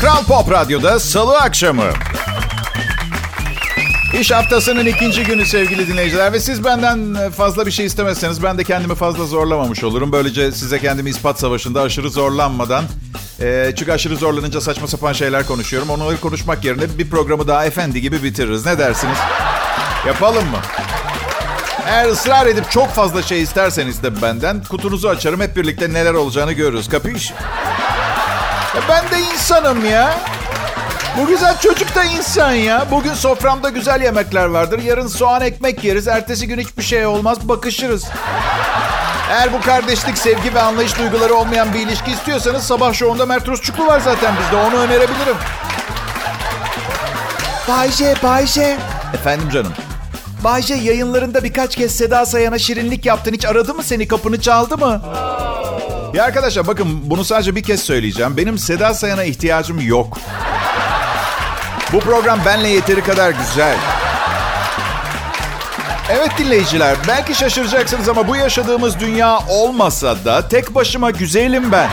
Kral Pop Radyo'da Salı akşamı. İş haftasının ikinci günü sevgili dinleyiciler ve siz benden fazla bir şey istemezseniz ben de kendimi fazla zorlamamış olurum. Böylece size kendimi ispat savaşında aşırı zorlanmadan e, çünkü aşırı zorlanınca saçma sapan şeyler konuşuyorum. Onları konuşmak yerine bir programı daha efendi gibi bitiririz. Ne dersiniz? Yapalım mı? Eğer ısrar edip çok fazla şey isterseniz de benden kutunuzu açarım. Hep birlikte neler olacağını görürüz. Kapış? Ya ben de insanım ya. Bu güzel çocuk da insan ya. Bugün soframda güzel yemekler vardır. Yarın soğan ekmek yeriz. Ertesi gün hiçbir şey olmaz. Bakışırız. Eğer bu kardeşlik, sevgi ve anlayış duyguları olmayan bir ilişki istiyorsanız sabah şovunda Mert Rusçuklu var zaten bizde. Onu önerebilirim. Bayce, Bayce. Efendim canım. Bayce yayınlarında birkaç kez Seda Sayan'a şirinlik yaptın. Hiç aradı mı seni? Kapını çaldı mı? Ya arkadaşlar bakın bunu sadece bir kez söyleyeceğim. Benim Seda Sayan'a ihtiyacım yok. Bu program benle yeteri kadar güzel. Evet dinleyiciler, belki şaşıracaksınız ama bu yaşadığımız dünya olmasa da tek başıma güzelim ben.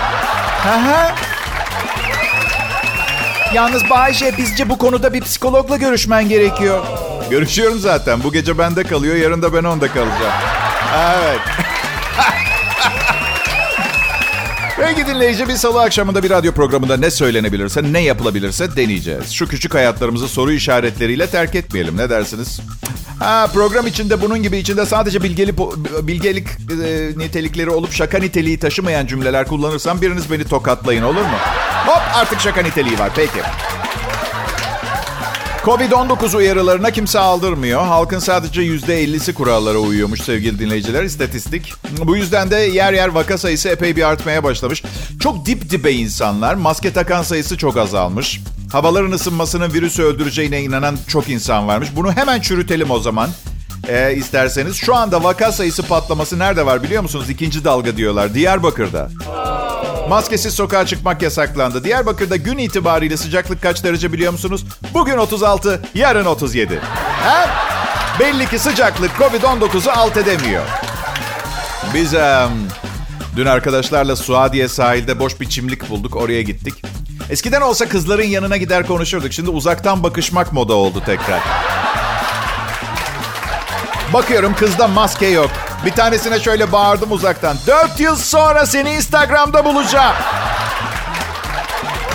Aha. Yalnız Bayce bizce bu konuda bir psikologla görüşmen gerekiyor. Görüşüyorum zaten. Bu gece bende kalıyor, yarın da ben onda kalacağım. Evet. Peki dinleyici bir salı akşamında bir radyo programında ne söylenebilirse, ne yapılabilirse deneyeceğiz. Şu küçük hayatlarımızı soru işaretleriyle terk etmeyelim. Ne dersiniz? Ha, program içinde bunun gibi içinde sadece bilgeli, bilgelik e, nitelikleri olup şaka niteliği taşımayan cümleler kullanırsam biriniz beni tokatlayın olur mu? Hop artık şaka niteliği var. Peki. Covid-19 uyarılarına kimse aldırmıyor. Halkın sadece %50'si kurallara uyuyormuş sevgili dinleyiciler. İstatistik. Bu yüzden de yer yer vaka sayısı epey bir artmaya başlamış. Çok dip dibe insanlar. Maske takan sayısı çok azalmış. Havaların ısınmasının virüsü öldüreceğine inanan çok insan varmış. Bunu hemen çürütelim o zaman. Ee, isterseniz. Şu anda vaka sayısı patlaması nerede var biliyor musunuz? İkinci dalga diyorlar. Diyarbakır'da. Maskesiz sokağa çıkmak yasaklandı. Diyarbakır'da gün itibariyle sıcaklık kaç derece biliyor musunuz? Bugün 36, yarın 37. Ha? Belli ki sıcaklık Covid-19'u alt edemiyor. Biz um, dün arkadaşlarla Suadiye sahilde boş bir çimlik bulduk. Oraya gittik. Eskiden olsa kızların yanına gider konuşurduk. Şimdi uzaktan bakışmak moda oldu tekrar. Bakıyorum kızda maske yok. Bir tanesine şöyle bağırdım uzaktan. Dört yıl sonra seni Instagram'da bulacağım.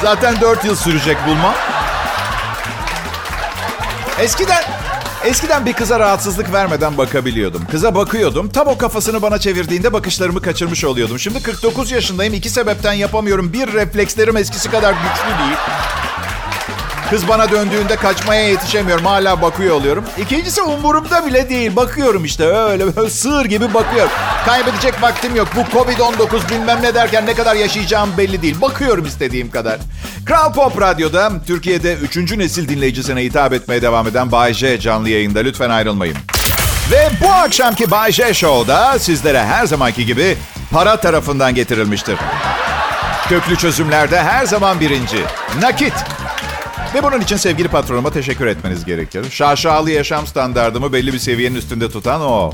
Zaten dört yıl sürecek bulma. Eskiden Eskiden bir kıza rahatsızlık vermeden bakabiliyordum. Kıza bakıyordum. Tam o kafasını bana çevirdiğinde bakışlarımı kaçırmış oluyordum. Şimdi 49 yaşındayım. iki sebepten yapamıyorum. Bir, reflekslerim eskisi kadar güçlü değil. Kız bana döndüğünde kaçmaya yetişemiyorum. Hala bakıyor oluyorum. İkincisi umurumda bile değil. Bakıyorum işte öyle, böyle sığır gibi bakıyorum. Kaybedecek vaktim yok. Bu Covid-19 bilmem ne derken ne kadar yaşayacağım belli değil. Bakıyorum istediğim kadar. Kral Pop Radyo'da Türkiye'de 3. nesil dinleyicisine hitap etmeye devam eden Bay canlı yayında. Lütfen ayrılmayın. Ve bu akşamki Bay Show'da sizlere her zamanki gibi para tarafından getirilmiştir. Köklü çözümlerde her zaman birinci. Nakit. Ve bunun için sevgili patronuma teşekkür etmeniz gerekir. Şaşalı yaşam standartımı belli bir seviyenin üstünde tutan o.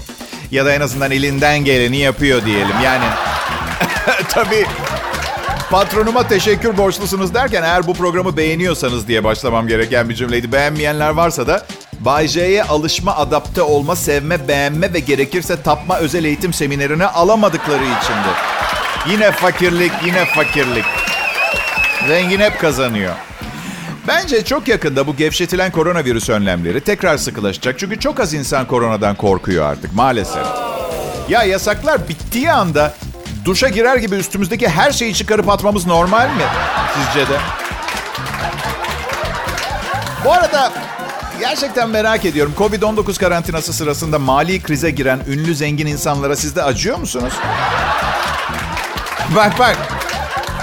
Ya da en azından elinden geleni yapıyor diyelim. Yani tabii patronuma teşekkür borçlusunuz derken eğer bu programı beğeniyorsanız diye başlamam gereken bir cümleydi. Beğenmeyenler varsa da Bay J'ye alışma, adapte olma, sevme, beğenme ve gerekirse tapma özel eğitim seminerine alamadıkları içindir. Yine fakirlik, yine fakirlik. Zengin hep kazanıyor. Bence çok yakında bu gevşetilen koronavirüs önlemleri tekrar sıkılaşacak. Çünkü çok az insan koronadan korkuyor artık maalesef. Ya yasaklar bittiği anda duşa girer gibi üstümüzdeki her şeyi çıkarıp atmamız normal mi? Sizce de? Bu arada gerçekten merak ediyorum. Covid-19 karantinası sırasında mali krize giren ünlü zengin insanlara siz de acıyor musunuz? Bak bak.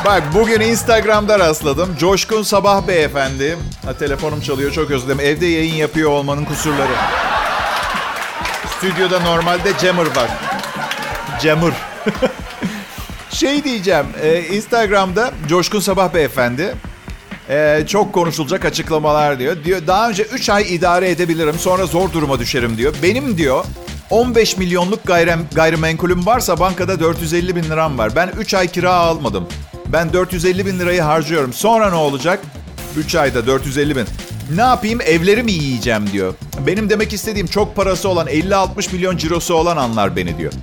Bak bugün Instagram'da rastladım. Coşkun Sabah Beyefendi. Ha, telefonum çalıyor çok özür dilerim. Evde yayın yapıyor olmanın kusurları. Stüdyoda normalde Jammer var. Jammer. şey diyeceğim. E, Instagram'da Coşkun Sabah Beyefendi. E, çok konuşulacak açıklamalar diyor. Diyor daha önce 3 ay idare edebilirim sonra zor duruma düşerim diyor. Benim diyor 15 milyonluk gayrem, gayrimenkulüm varsa bankada 450 bin liram var. Ben 3 ay kira almadım. Ben 450 bin lirayı harcıyorum. Sonra ne olacak? 3 ayda 450 bin. Ne yapayım evleri mi yiyeceğim diyor. Benim demek istediğim çok parası olan 50-60 milyon cirosu olan anlar beni diyor.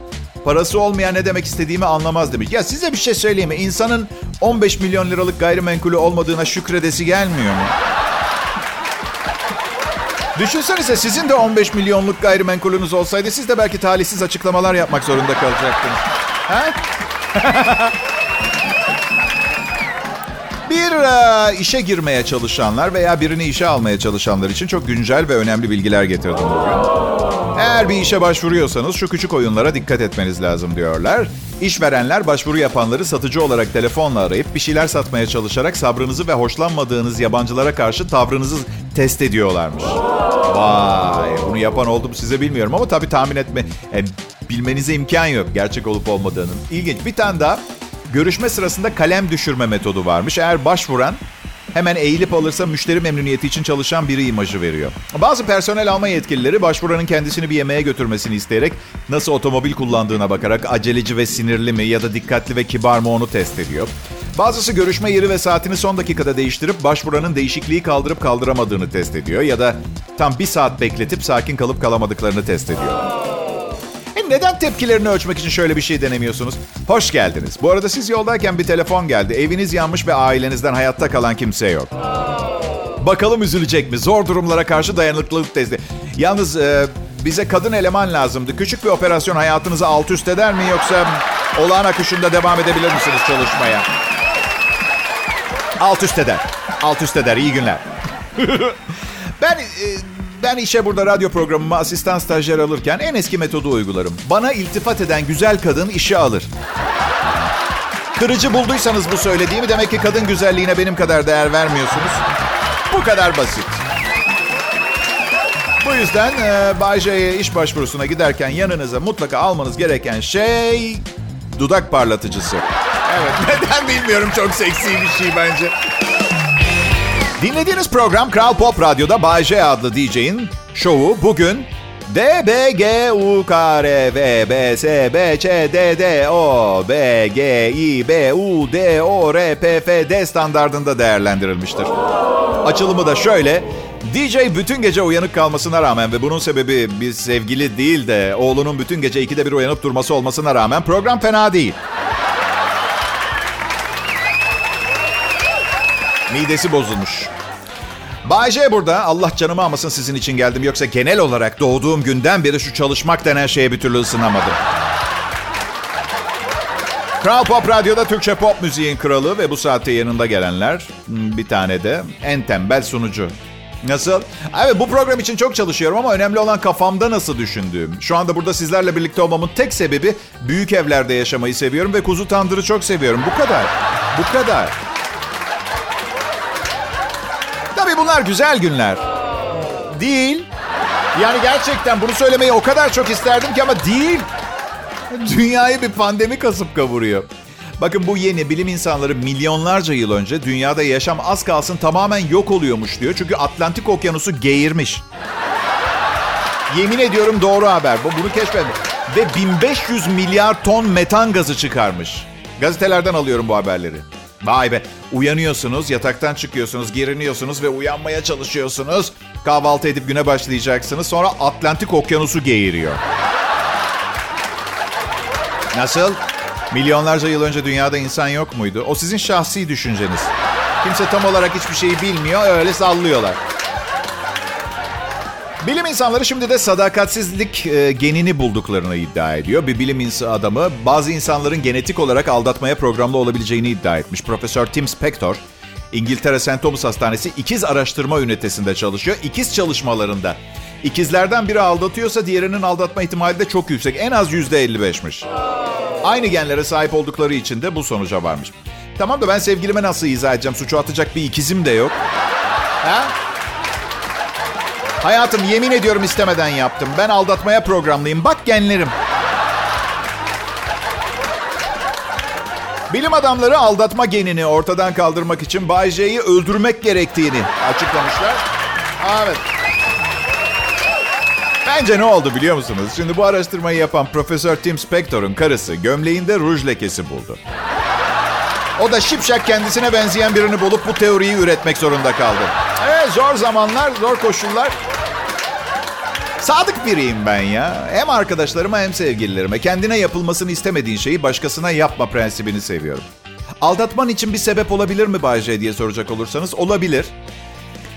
Parası olmayan ne demek istediğimi anlamaz demiş. Ya size bir şey söyleyeyim mi? İnsanın 15 milyon liralık gayrimenkulü olmadığına şükredesi gelmiyor mu? Düşünsenize sizin de 15 milyonluk gayrimenkulünüz olsaydı siz de belki talihsiz açıklamalar yapmak zorunda kalacaktınız. Ha? Bir e, işe girmeye çalışanlar veya birini işe almaya çalışanlar için çok güncel ve önemli bilgiler getirdim bugün. Eğer bir işe başvuruyorsanız şu küçük oyunlara dikkat etmeniz lazım diyorlar. İşverenler başvuru yapanları satıcı olarak telefonla arayıp bir şeyler satmaya çalışarak sabrınızı ve hoşlanmadığınız yabancılara karşı tavrınızı test ediyorlarmış. Vay bunu yapan oldum size bilmiyorum ama tabii tahmin etme. Yani bilmenize imkan yok gerçek olup olmadığının. İlginç bir tane daha görüşme sırasında kalem düşürme metodu varmış. Eğer başvuran hemen eğilip alırsa müşteri memnuniyeti için çalışan biri imajı veriyor. Bazı personel alma yetkilileri başvuranın kendisini bir yemeğe götürmesini isteyerek nasıl otomobil kullandığına bakarak aceleci ve sinirli mi ya da dikkatli ve kibar mı onu test ediyor. Bazısı görüşme yeri ve saatini son dakikada değiştirip başvuranın değişikliği kaldırıp kaldıramadığını test ediyor ya da tam bir saat bekletip sakin kalıp kalamadıklarını test ediyor. Neden tepkilerini ölçmek için şöyle bir şey denemiyorsunuz? Hoş geldiniz. Bu arada siz yoldayken bir telefon geldi. Eviniz yanmış ve ailenizden hayatta kalan kimse yok. Bakalım üzülecek mi? Zor durumlara karşı dayanıklılık testi. Yalnız e, bize kadın eleman lazımdı. Küçük bir operasyon hayatınızı alt üst eder mi yoksa olağan akışında devam edebilir misiniz çalışmaya? Alt üst eder. Alt üst eder. İyi günler. ben e, ben işe burada radyo programıma asistan stajyer alırken en eski metodu uygularım. Bana iltifat eden güzel kadın işe alır. Kırıcı bulduysanız bu söylediğimi demek ki kadın güzelliğine benim kadar değer vermiyorsunuz. Bu kadar basit. Bu yüzden e, Bay iş başvurusuna giderken yanınıza mutlaka almanız gereken şey dudak parlatıcısı. Evet neden bilmiyorum çok seksi bir şey bence. Dinlediğiniz program Kral Pop Radyo'da Bay J adlı DJ'in şovu bugün D, B, G, U, K, R, V, B, S, B, Ç, D, D, O, B, G, I, B, U, D, O, R, P, F, D standardında değerlendirilmiştir. Açılımı da şöyle. DJ bütün gece uyanık kalmasına rağmen ve bunun sebebi bir sevgili değil de oğlunun bütün gece ikide bir uyanıp durması olmasına rağmen program fena değil. Midesi bozulmuş. Bay J burada. Allah canımı almasın sizin için geldim. Yoksa genel olarak doğduğum günden beri şu çalışmak denen şeye bir türlü ısınamadım. Kral Pop Radyo'da Türkçe pop müziğin kralı ve bu saatte yanında gelenler hmm, bir tane de en tembel sunucu. Nasıl? Evet bu program için çok çalışıyorum ama önemli olan kafamda nasıl düşündüğüm. Şu anda burada sizlerle birlikte olmamın tek sebebi büyük evlerde yaşamayı seviyorum ve kuzu tandırı çok seviyorum. Bu kadar. Bu kadar. Bunlar güzel günler. Değil. Yani gerçekten bunu söylemeyi o kadar çok isterdim ki ama değil. Dünyayı bir pandemi kasıp kavuruyor. Bakın bu yeni bilim insanları milyonlarca yıl önce dünyada yaşam az kalsın tamamen yok oluyormuş diyor. Çünkü Atlantik Okyanusu geğirmiş. Yemin ediyorum doğru haber. Bu Bunu keşfetmiş. Ve 1500 milyar ton metan gazı çıkarmış. Gazetelerden alıyorum bu haberleri. Vay be. Uyanıyorsunuz, yataktan çıkıyorsunuz, geriniyorsunuz ve uyanmaya çalışıyorsunuz. Kahvaltı edip güne başlayacaksınız. Sonra Atlantik Okyanusu geğiriyor. Nasıl? Milyonlarca yıl önce dünyada insan yok muydu? O sizin şahsi düşünceniz. Kimse tam olarak hiçbir şeyi bilmiyor, öyle sallıyorlar. Bilim insanları şimdi de sadakatsizlik e, genini bulduklarını iddia ediyor. Bir bilim insanı adamı bazı insanların genetik olarak aldatmaya programlı olabileceğini iddia etmiş. Profesör Tim Spector, İngiltere St. Thomas Hastanesi ikiz araştırma ünitesinde çalışıyor. İkiz çalışmalarında ikizlerden biri aldatıyorsa diğerinin aldatma ihtimali de çok yüksek. En az %55'miş. Aynı genlere sahip oldukları için de bu sonuca varmış. Tamam da ben sevgilime nasıl izah edeceğim? Suçu atacak bir ikizim de yok. Ha? Hayatım yemin ediyorum istemeden yaptım. Ben aldatmaya programlıyım. Bak genlerim. Bilim adamları aldatma genini ortadan kaldırmak için Bay J'yi öldürmek gerektiğini açıklamışlar. Evet. Bence ne oldu biliyor musunuz? Şimdi bu araştırmayı yapan Profesör Tim Spector'un karısı gömleğinde ruj lekesi buldu. O da şipşak kendisine benzeyen birini bulup bu teoriyi üretmek zorunda kaldı. Evet zor zamanlar, zor koşullar. Sadık biriyim ben ya. Hem arkadaşlarıma hem sevgililerime. Kendine yapılmasını istemediğin şeyi başkasına yapma prensibini seviyorum. Aldatman için bir sebep olabilir mi Bayce diye soracak olursanız olabilir.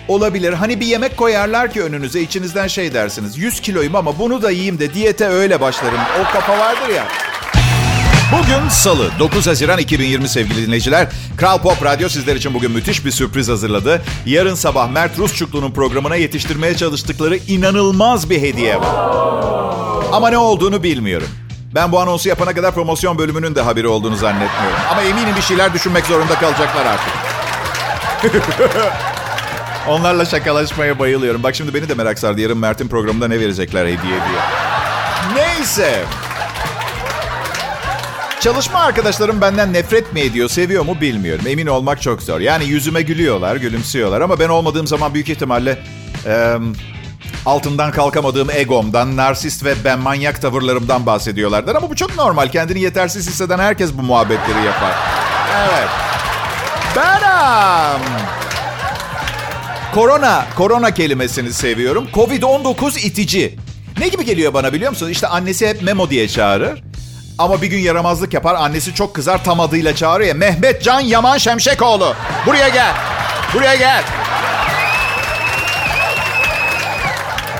Olabilir. Hani bir yemek koyarlar ki önünüze içinizden şey dersiniz. 100 kiloyum ama bunu da yiyeyim de diyete öyle başlarım. O kafa vardır ya. Bugün Salı 9 Haziran 2020 sevgili dinleyiciler. Kral Pop Radyo sizler için bugün müthiş bir sürpriz hazırladı. Yarın sabah Mert Rusçuklu'nun programına yetiştirmeye çalıştıkları inanılmaz bir hediye var. Ama ne olduğunu bilmiyorum. Ben bu anonsu yapana kadar promosyon bölümünün de haberi olduğunu zannetmiyorum. Ama eminim bir şeyler düşünmek zorunda kalacaklar artık. Onlarla şakalaşmaya bayılıyorum. Bak şimdi beni de merak sardı. Yarın Mert'in programında ne verecekler hediye diye. Neyse. Çalışma arkadaşlarım benden nefret mi ediyor, seviyor mu bilmiyorum. Emin olmak çok zor. Yani yüzüme gülüyorlar, gülümsüyorlar ama ben olmadığım zaman büyük ihtimalle e, altından kalkamadığım egomdan, narsist ve ben manyak tavırlarımdan bahsediyorlardır. Ama bu çok normal. Kendini yetersiz hisseden herkes bu muhabbetleri yapar. Evet. Benim. Korona, korona kelimesini seviyorum. Covid-19 itici. Ne gibi geliyor bana biliyor musunuz? İşte annesi hep Memo diye çağırır. Ama bir gün yaramazlık yapar. Annesi çok kızar tam adıyla çağırıyor. Mehmet Can Yaman Şemşekoğlu. Buraya gel. Buraya gel.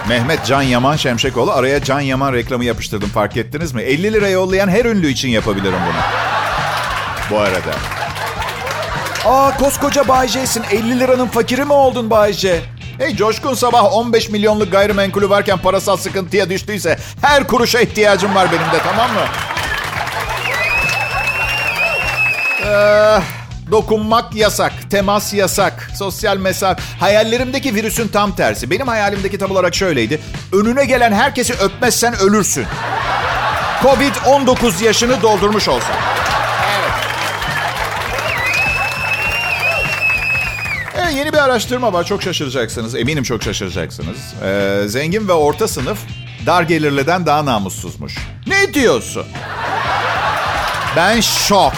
Mehmet Can Yaman Şemşekoğlu. Araya Can Yaman reklamı yapıştırdım fark ettiniz mi? 50 lira yollayan her ünlü için yapabilirim bunu. Bu arada. Aa koskoca Bay J'sin. 50 liranın fakiri mi oldun Bay J? Hey Coşkun sabah 15 milyonluk gayrimenkulü varken parasal sıkıntıya düştüyse her kuruşa ihtiyacım var benim de tamam mı? Ee, dokunmak yasak, temas yasak, sosyal mesafe. Hayallerimdeki virüsün tam tersi. Benim hayalimdeki tam olarak şöyleydi. Önüne gelen herkesi öpmezsen ölürsün. Covid-19 yaşını doldurmuş olsan. Evet, yeni bir araştırma var. Çok şaşıracaksınız. Eminim çok şaşıracaksınız. Ee, zengin ve orta sınıf dar gelirliden daha namussuzmuş. Ne diyorsun? Ben şok.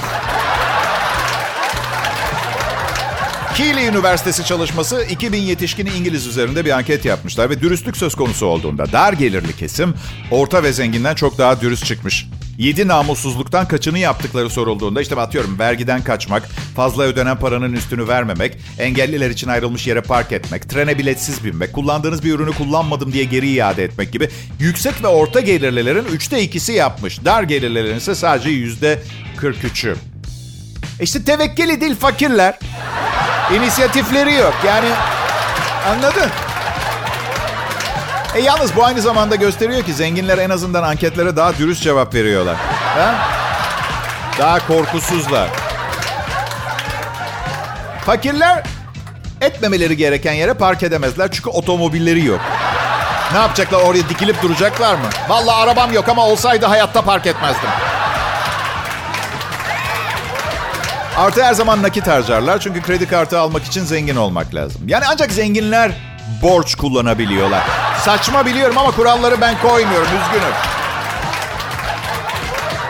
Keele Üniversitesi çalışması 2000 yetişkini İngiliz üzerinde bir anket yapmışlar ve dürüstlük söz konusu olduğunda dar gelirli kesim orta ve zenginden çok daha dürüst çıkmış. 7 namussuzluktan kaçını yaptıkları sorulduğunda işte atıyorum vergiden kaçmak, fazla ödenen paranın üstünü vermemek, engelliler için ayrılmış yere park etmek, trene biletsiz binmek, kullandığınız bir ürünü kullanmadım diye geri iade etmek gibi yüksek ve orta gelirlilerin üçte ikisi yapmış. Dar gelirlilerin ise sadece yüzde 43'ü. İşte tevekkeli değil fakirler. İnisiyatifleri yok. Yani anladın? E yalnız bu aynı zamanda gösteriyor ki zenginler en azından anketlere daha dürüst cevap veriyorlar. Ha? Daha korkusuzlar. Fakirler etmemeleri gereken yere park edemezler çünkü otomobilleri yok. Ne yapacaklar oraya dikilip duracaklar mı? Vallahi arabam yok ama olsaydı hayatta park etmezdim. Artı her zaman nakit harcarlar çünkü kredi kartı almak için zengin olmak lazım. Yani ancak zenginler borç kullanabiliyorlar. Saçma biliyorum ama kuralları ben koymuyorum üzgünüm.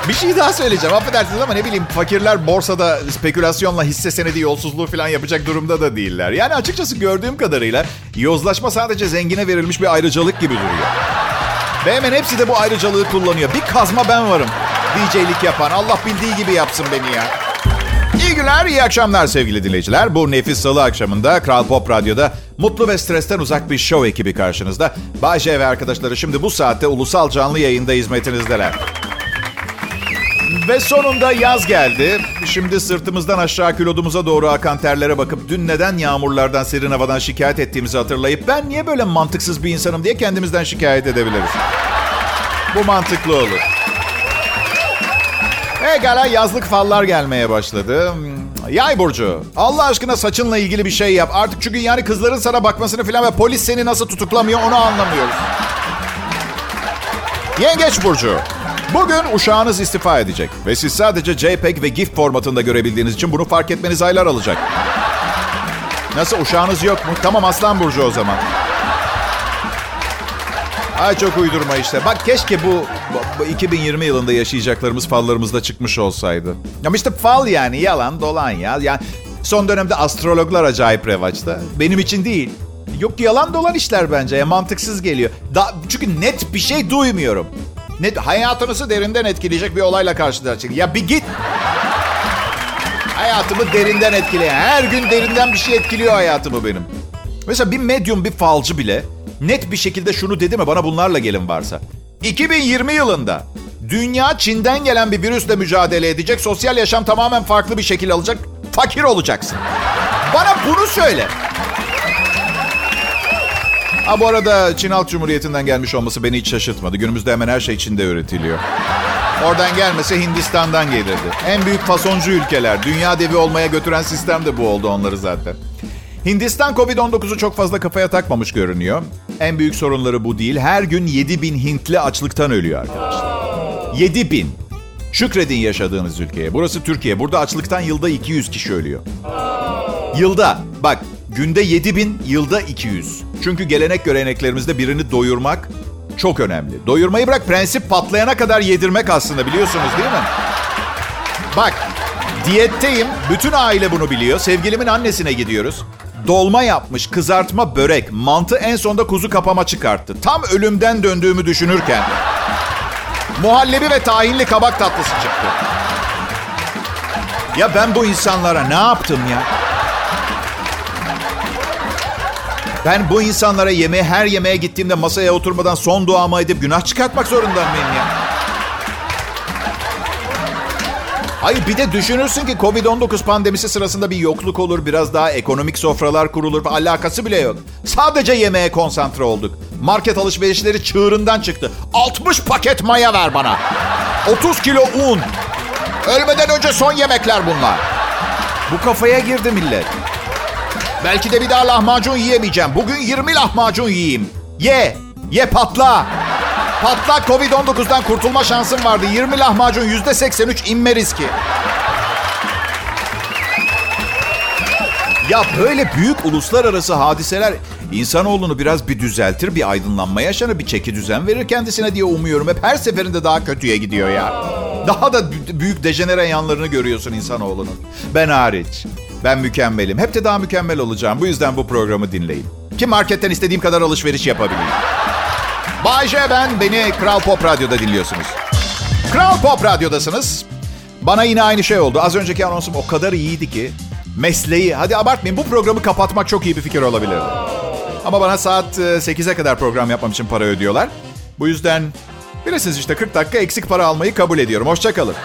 Bir şey daha söyleyeceğim affedersiniz ama ne bileyim fakirler borsada spekülasyonla hisse senedi yolsuzluğu falan yapacak durumda da değiller. Yani açıkçası gördüğüm kadarıyla yozlaşma sadece zengine verilmiş bir ayrıcalık gibi duruyor. Ve hemen hepsi de bu ayrıcalığı kullanıyor. Bir kazma ben varım. DJ'lik yapan Allah bildiği gibi yapsın beni ya. İyi günler, iyi akşamlar sevgili dinleyiciler. Bu nefis salı akşamında Kral Pop Radyo'da mutlu ve stresten uzak bir show ekibi karşınızda. Bayce ve arkadaşları şimdi bu saatte ulusal canlı yayında hizmetinizdeler. Ve sonunda yaz geldi. Şimdi sırtımızdan aşağı kilodumuza doğru akan terlere bakıp dün neden yağmurlardan, serin havadan şikayet ettiğimizi hatırlayıp ben niye böyle mantıksız bir insanım diye kendimizden şikayet edebiliriz. Bu mantıklı olur. Egala yazlık fallar gelmeye başladı. Yay Burcu, Allah aşkına saçınla ilgili bir şey yap. Artık çünkü yani kızların sana bakmasını falan ve polis seni nasıl tutuklamıyor onu anlamıyoruz. Yengeç Burcu, bugün uşağınız istifa edecek. Ve siz sadece JPEG ve GIF formatında görebildiğiniz için bunu fark etmeniz aylar alacak. Nasıl uşağınız yok mu? Tamam Aslan Burcu o zaman. Ay çok uydurma işte. Bak keşke bu, bu 2020 yılında yaşayacaklarımız fallarımızda çıkmış olsaydı. Ama işte fal yani yalan dolan ya. Yani son dönemde astrologlar acayip revaçta. Benim için değil. Yok yalan dolan işler bence. Ya, mantıksız geliyor. Da, çünkü net bir şey duymuyorum. Net, hayatınızı derinden etkileyecek bir olayla karşılaşacak. Ya bir git. Hayatımı derinden etkileyen. Her gün derinden bir şey etkiliyor hayatımı benim. Mesela bir medyum, bir falcı bile net bir şekilde şunu dedi mi bana bunlarla gelin varsa. 2020 yılında dünya Çin'den gelen bir virüsle mücadele edecek. Sosyal yaşam tamamen farklı bir şekil alacak. Fakir olacaksın. Bana bunu söyle. Ha bu arada Çin Halk Cumhuriyeti'nden gelmiş olması beni hiç şaşırtmadı. Günümüzde hemen her şey Çin'de üretiliyor. Oradan gelmese Hindistan'dan gelirdi. En büyük fasoncu ülkeler. Dünya devi olmaya götüren sistem de bu oldu onları zaten. Hindistan Covid-19'u çok fazla kafaya takmamış görünüyor. En büyük sorunları bu değil. Her gün 7 bin Hintli açlıktan ölüyor arkadaşlar. 7 bin. Şükredin yaşadığınız ülkeye. Burası Türkiye. Burada açlıktan yılda 200 kişi ölüyor. Yılda. Bak günde 7 bin, yılda 200. Çünkü gelenek göreneklerimizde birini doyurmak çok önemli. Doyurmayı bırak prensip patlayana kadar yedirmek aslında biliyorsunuz değil mi? Bak diyetteyim. Bütün aile bunu biliyor. Sevgilimin annesine gidiyoruz. Dolma yapmış, kızartma, börek, mantı en sonda kuzu kapama çıkarttı. Tam ölümden döndüğümü düşünürken muhallebi ve tahinli kabak tatlısı çıktı. Ya ben bu insanlara ne yaptım ya? Ben bu insanlara yemeğe her yemeğe gittiğimde masaya oturmadan son duamı edip günah çıkartmak zorunda mıyım ya? Hayır bir de düşünürsün ki Covid-19 pandemisi sırasında bir yokluk olur, biraz daha ekonomik sofralar kurulur. Alakası bile yok. Sadece yemeğe konsantre olduk. Market alışverişleri çığırından çıktı. 60 paket maya ver bana. 30 kilo un. Ölmeden önce son yemekler bunlar. Bu kafaya girdi millet. Belki de bir daha lahmacun yiyemeyeceğim. Bugün 20 lahmacun yiyeyim. Ye. Ye patla. Patla Covid-19'dan kurtulma şansın vardı. 20 lahmacun %83 inme riski. Ya böyle büyük uluslararası hadiseler insanoğlunu biraz bir düzeltir, bir aydınlanma yaşanır, bir çeki düzen verir kendisine diye umuyorum. Hep her seferinde daha kötüye gidiyor ya. Daha da büyük dejenere yanlarını görüyorsun insanoğlunun. Ben hariç. Ben mükemmelim. Hep de daha mükemmel olacağım. Bu yüzden bu programı dinleyin. Ki marketten istediğim kadar alışveriş yapabileyim. Bay J ben. Beni Kral Pop Radyo'da dinliyorsunuz. Kral Pop Radyo'dasınız. Bana yine aynı şey oldu. Az önceki anonsum o kadar iyiydi ki mesleği, hadi abartmayın bu programı kapatmak çok iyi bir fikir olabilir. Ama bana saat 8'e kadar program yapmam için para ödüyorlar. Bu yüzden bilirsiniz işte 40 dakika eksik para almayı kabul ediyorum. Hoşçakalın.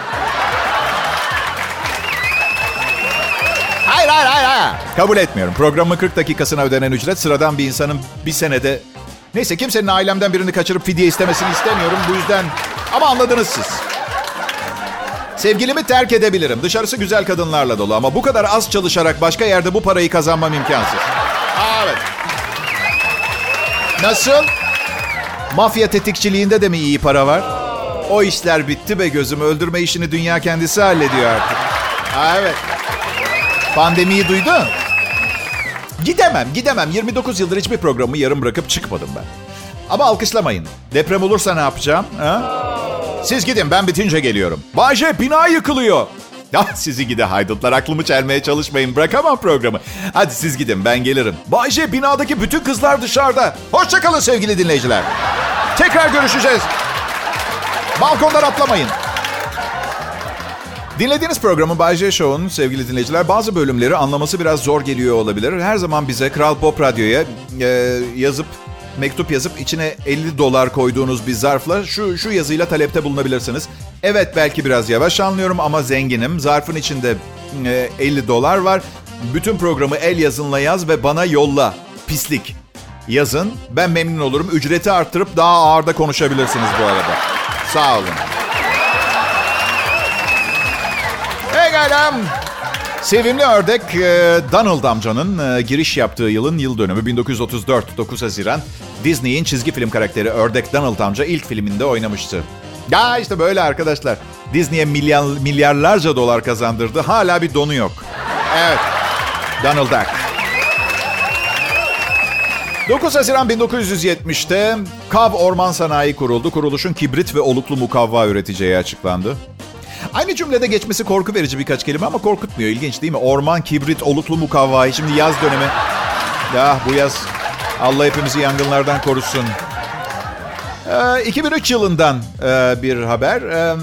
Hayır, hayır, hayır, hayır. Kabul etmiyorum. Programın 40 dakikasına ödenen ücret sıradan bir insanın bir senede... Neyse kimsenin ailemden birini kaçırıp fidye istemesini istemiyorum. Bu yüzden... Ama anladınız siz. Sevgilimi terk edebilirim. Dışarısı güzel kadınlarla dolu ama bu kadar az çalışarak başka yerde bu parayı kazanmam imkansız. Aa, evet. Nasıl? Mafya tetikçiliğinde de mi iyi para var? O işler bitti be gözüm. Öldürme işini dünya kendisi hallediyor artık. Aa, evet. Pandemiyi duydun? Gidemem, gidemem. 29 yıldır hiçbir programı yarım bırakıp çıkmadım ben. Ama alkışlamayın. Deprem olursa ne yapacağım? Ha? Siz gidin ben bitince geliyorum. Bayce bina yıkılıyor. Ya sizi gide haydutlar aklımı çelmeye çalışmayın. Bırakamam programı. Hadi siz gidin ben gelirim. Bayce binadaki bütün kızlar dışarıda. Hoşçakalın sevgili dinleyiciler. Tekrar görüşeceğiz. Balkondan atlamayın. Dinlediğiniz programın Bay J Show'un sevgili dinleyiciler bazı bölümleri anlaması biraz zor geliyor olabilir. Her zaman bize Kral Pop Radyo'ya e, yazıp mektup yazıp içine 50 dolar koyduğunuz bir zarfla şu şu yazıyla talepte bulunabilirsiniz. Evet belki biraz yavaş anlıyorum ama zenginim. Zarfın içinde e, 50 dolar var. Bütün programı el yazınla yaz ve bana yolla. Pislik. Yazın. Ben memnun olurum. Ücreti arttırıp daha ağırda konuşabilirsiniz bu arada. Sağ olun. Pekala. Sevimli ördek e, Donald amcanın e, giriş yaptığı yılın yıl dönümü 1934 9 Haziran. Disney'in çizgi film karakteri Ördek Donald amca ilk filminde oynamıştı. Ya işte böyle arkadaşlar. Disney'e milyar, milyarlarca dolar kazandırdı. Hala bir donu yok. Evet. Donald Duck. 9 Haziran 1970'te Kav Orman Sanayi kuruldu. Kuruluşun kibrit ve oluklu mukavva üreteceği açıklandı. Aynı cümlede geçmesi korku verici birkaç kelime ama korkutmuyor. İlginç değil mi? Orman, kibrit, oluklu mukavva. Şimdi yaz dönemi. Ya bu yaz Allah hepimizi yangınlardan korusun. Ee, 2003 yılından e, bir haber. Ee,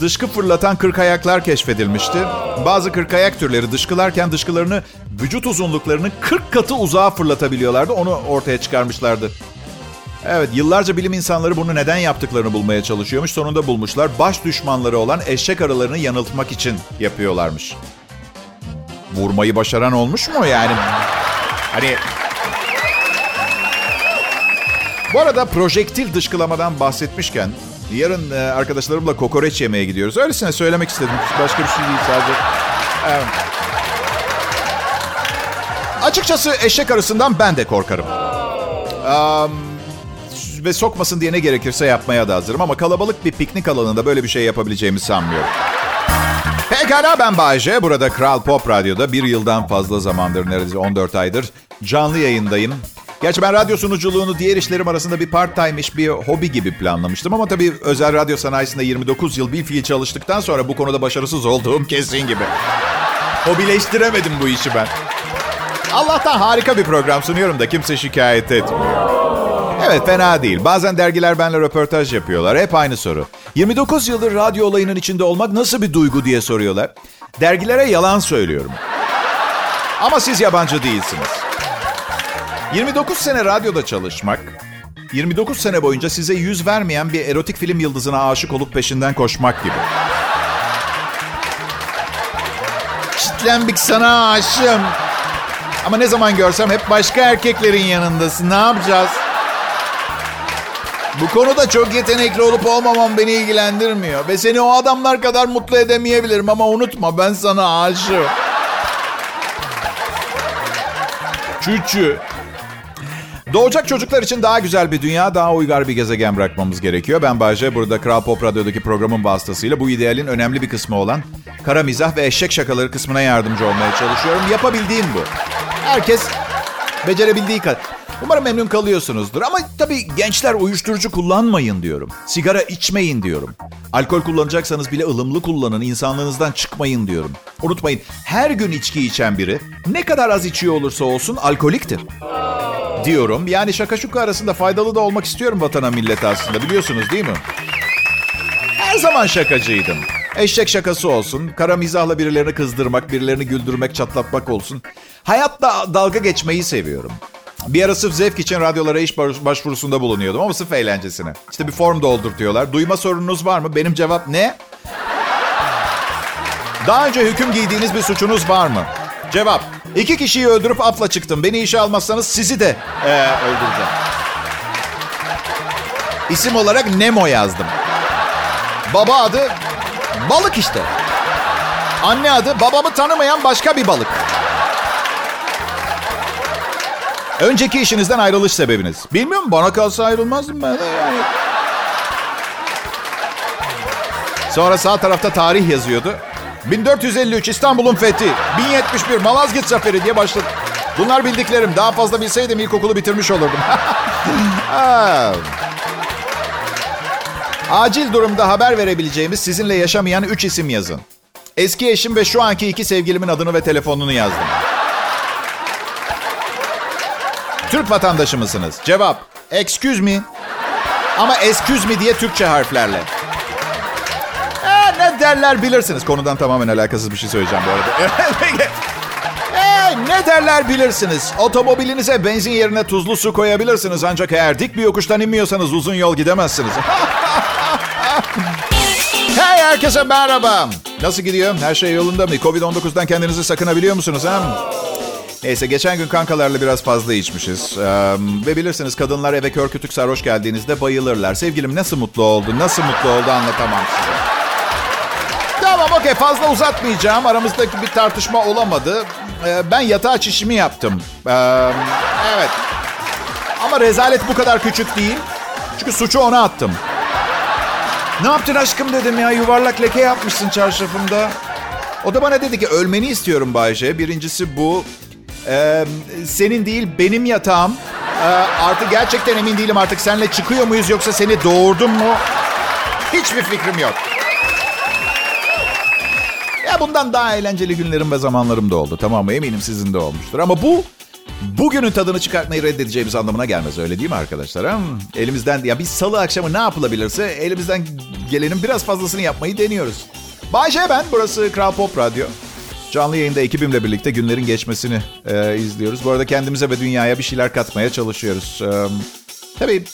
dışkı fırlatan kırkayaklar keşfedilmişti. Bazı kırkayak türleri dışkılarken dışkılarını vücut uzunluklarının 40 katı uzağa fırlatabiliyorlardı. Onu ortaya çıkarmışlardı. Evet, yıllarca bilim insanları bunu neden yaptıklarını bulmaya çalışıyormuş. Sonunda bulmuşlar. Baş düşmanları olan eşek arılarını yanıltmak için yapıyorlarmış. Vurmayı başaran olmuş mu yani? Hani bu arada projektil dışkılamadan bahsetmişken yarın e, arkadaşlarımla kokoreç yemeye gidiyoruz. Öylesine söylemek istedim. Başka bir şey değil sadece. Evet. Açıkçası eşek arısından ben de korkarım. Um, ve sokmasın diye ne gerekirse yapmaya da hazırım. Ama kalabalık bir piknik alanında böyle bir şey yapabileceğimi sanmıyorum. Pekala ben Bayece. Burada Kral Pop Radyo'da bir yıldan fazla zamandır neredeyse 14 aydır canlı yayındayım. Gerçi ben radyo sunuculuğunu diğer işlerim arasında bir part-time iş, bir hobi gibi planlamıştım. Ama tabii özel radyo sanayisinde 29 yıl bir fiil çalıştıktan sonra bu konuda başarısız olduğum kesin gibi. Hobileştiremedim bu işi ben. Allah'tan harika bir program sunuyorum da kimse şikayet etmiyor. Evet fena değil. Bazen dergiler benimle röportaj yapıyorlar. Hep aynı soru. 29 yıldır radyo olayının içinde olmak nasıl bir duygu diye soruyorlar. Dergilere yalan söylüyorum. Ama siz yabancı değilsiniz. 29 sene radyoda çalışmak, 29 sene boyunca size yüz vermeyen bir erotik film yıldızına aşık olup peşinden koşmak gibi. Çitlenbik sana aşığım. Ama ne zaman görsem hep başka erkeklerin yanındasın. Ne yapacağız? Bu konuda çok yetenekli olup olmamam beni ilgilendirmiyor. Ve seni o adamlar kadar mutlu edemeyebilirim ama unutma ben sana aşığım. Çüçü. Doğacak çocuklar için daha güzel bir dünya, daha uygar bir gezegen bırakmamız gerekiyor. Ben Bayce, burada Kral Pop Radyo'daki programın vasıtasıyla bu idealin önemli bir kısmı olan kara mizah ve eşek şakaları kısmına yardımcı olmaya çalışıyorum. Yapabildiğim bu. Herkes becerebildiği kadar. Umarım memnun kalıyorsunuzdur. Ama tabii gençler uyuşturucu kullanmayın diyorum. Sigara içmeyin diyorum. Alkol kullanacaksanız bile ılımlı kullanın. insanlığınızdan çıkmayın diyorum. Unutmayın her gün içki içen biri ne kadar az içiyor olursa olsun alkoliktir. Diyorum. Yani şaka şuka arasında faydalı da olmak istiyorum vatana millete aslında biliyorsunuz değil mi? Her zaman şakacıydım. Eşek şakası olsun, kara mizahla birilerini kızdırmak, birilerini güldürmek, çatlatmak olsun. Hayatta dalga geçmeyi seviyorum. Bir ara sırf zevk için radyolara iş başvurusunda bulunuyordum ama sırf eğlencesine. İşte bir form doldur diyorlar. Duyma sorununuz var mı? Benim cevap ne? Daha önce hüküm giydiğiniz bir suçunuz var mı? Cevap. İki kişiyi öldürüp afla çıktım. Beni işe almazsanız sizi de ee, öldüreceğim. İsim olarak Nemo yazdım. Baba adı balık işte. Anne adı babamı tanımayan başka bir balık. Önceki işinizden ayrılış sebebiniz. Bilmiyorum bana kalsa ayrılmazdım ben de. Sonra sağ tarafta tarih yazıyordu. 1453 İstanbul'un fethi. 1071 Malazgirt Zaferi diye başladı. Bunlar bildiklerim. Daha fazla bilseydim ilkokulu bitirmiş olurdum. Acil durumda haber verebileceğimiz sizinle yaşamayan 3 isim yazın. Eski eşim ve şu anki iki sevgilimin adını ve telefonunu yazdım. Türk vatandaşı mısınız? Cevap. Excuse me. Ama excuse me diye Türkçe harflerle. Ee, ne derler bilirsiniz. Konudan tamamen alakasız bir şey söyleyeceğim bu arada. ee, ne derler bilirsiniz. Otomobilinize benzin yerine tuzlu su koyabilirsiniz. Ancak eğer dik bir yokuştan inmiyorsanız uzun yol gidemezsiniz. hey herkese merhaba. Nasıl gidiyor? Her şey yolunda mı? Covid-19'dan kendinizi sakınabiliyor musunuz? Ha? Neyse geçen gün kankalarla biraz fazla içmişiz. Ee, ve bilirsiniz kadınlar eve kör kütük sarhoş geldiğinizde bayılırlar. Sevgilim nasıl mutlu oldu, nasıl mutlu oldu anlatamam size. Tamam okey fazla uzatmayacağım. Aramızdaki bir tartışma olamadı. Ee, ben yatağa çişimi yaptım. Ee, evet. Ama rezalet bu kadar küçük değil. Çünkü suçu ona attım. Ne yaptın aşkım dedim ya yuvarlak leke yapmışsın çarşafımda. O da bana dedi ki ölmeni istiyorum Bayce. Birincisi bu. Ee, senin değil benim yatağım. Ee, artık gerçekten emin değilim artık seninle çıkıyor muyuz yoksa seni doğurdum mu? Hiçbir fikrim yok. Ya bundan daha eğlenceli günlerim ve zamanlarım da oldu. Tamam mı? Eminim sizin de olmuştur. Ama bu bugünün tadını çıkartmayı reddedeceğimiz anlamına gelmez. Öyle değil mi arkadaşlar? Ha? Elimizden ya biz salı akşamı ne yapılabilirse elimizden gelenin biraz fazlasını yapmayı deniyoruz. Bay J ben. Burası Kral Pop Radyo. Canlı yayında ekibimle birlikte günlerin geçmesini e, izliyoruz. Bu arada kendimize ve dünyaya bir şeyler katmaya çalışıyoruz. E, tabii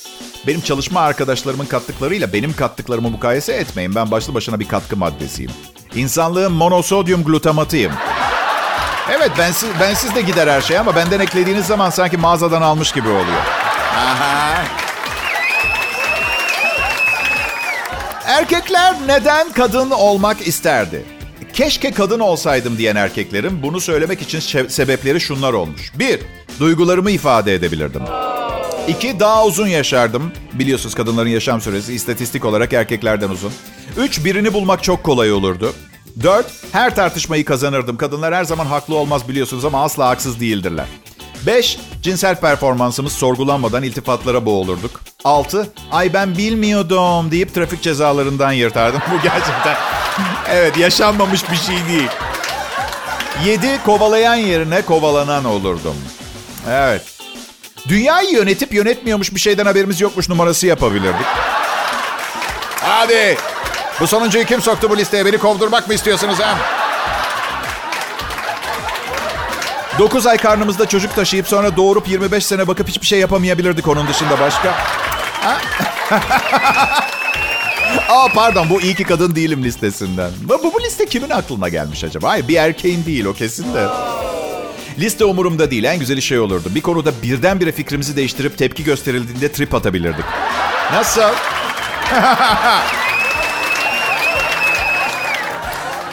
benim çalışma arkadaşlarımın kattıklarıyla benim kattıklarımı mukayese etmeyin. Ben başlı başına bir katkı maddesiyim. İnsanlığın monosodyum glutamatıyım. Evet bensiz, bensiz de gider her şey ama benden eklediğiniz zaman sanki mağazadan almış gibi oluyor. Aha. Erkekler neden kadın olmak isterdi? Keşke kadın olsaydım diyen erkeklerin bunu söylemek için sebepleri şunlar olmuş. Bir, duygularımı ifade edebilirdim. İki, daha uzun yaşardım. Biliyorsunuz kadınların yaşam süresi istatistik olarak erkeklerden uzun. Üç, birini bulmak çok kolay olurdu. Dört, her tartışmayı kazanırdım. Kadınlar her zaman haklı olmaz biliyorsunuz ama asla haksız değildirler. 5. Cinsel performansımız sorgulanmadan iltifatlara boğulurduk. 6. Ay ben bilmiyordum deyip trafik cezalarından yırtardım. Bu gerçekten evet yaşanmamış bir şey değil. 7. Kovalayan yerine kovalanan olurdum. Evet. Dünyayı yönetip yönetmiyormuş bir şeyden haberimiz yokmuş numarası yapabilirdik. Hadi. Bu sonuncuyu kim soktu bu listeye? Beni kovdurmak mı istiyorsunuz ha? 9 ay karnımızda çocuk taşıyıp sonra doğurup 25 sene bakıp hiçbir şey yapamayabilirdik onun dışında başka. Aa pardon bu iyi ki kadın değilim listesinden. Bu, bu, bu liste kimin aklına gelmiş acaba? Hayır bir erkeğin değil o kesin de. Liste umurumda değil. En güzeli şey olurdu. Bir konuda birdenbire fikrimizi değiştirip tepki gösterildiğinde trip atabilirdik. Nasıl?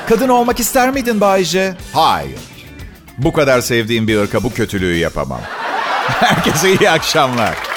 Kadın olmak ister miydin Bayce? Hayır. Bu kadar sevdiğim bir ırka bu kötülüğü yapamam. Herkese iyi akşamlar.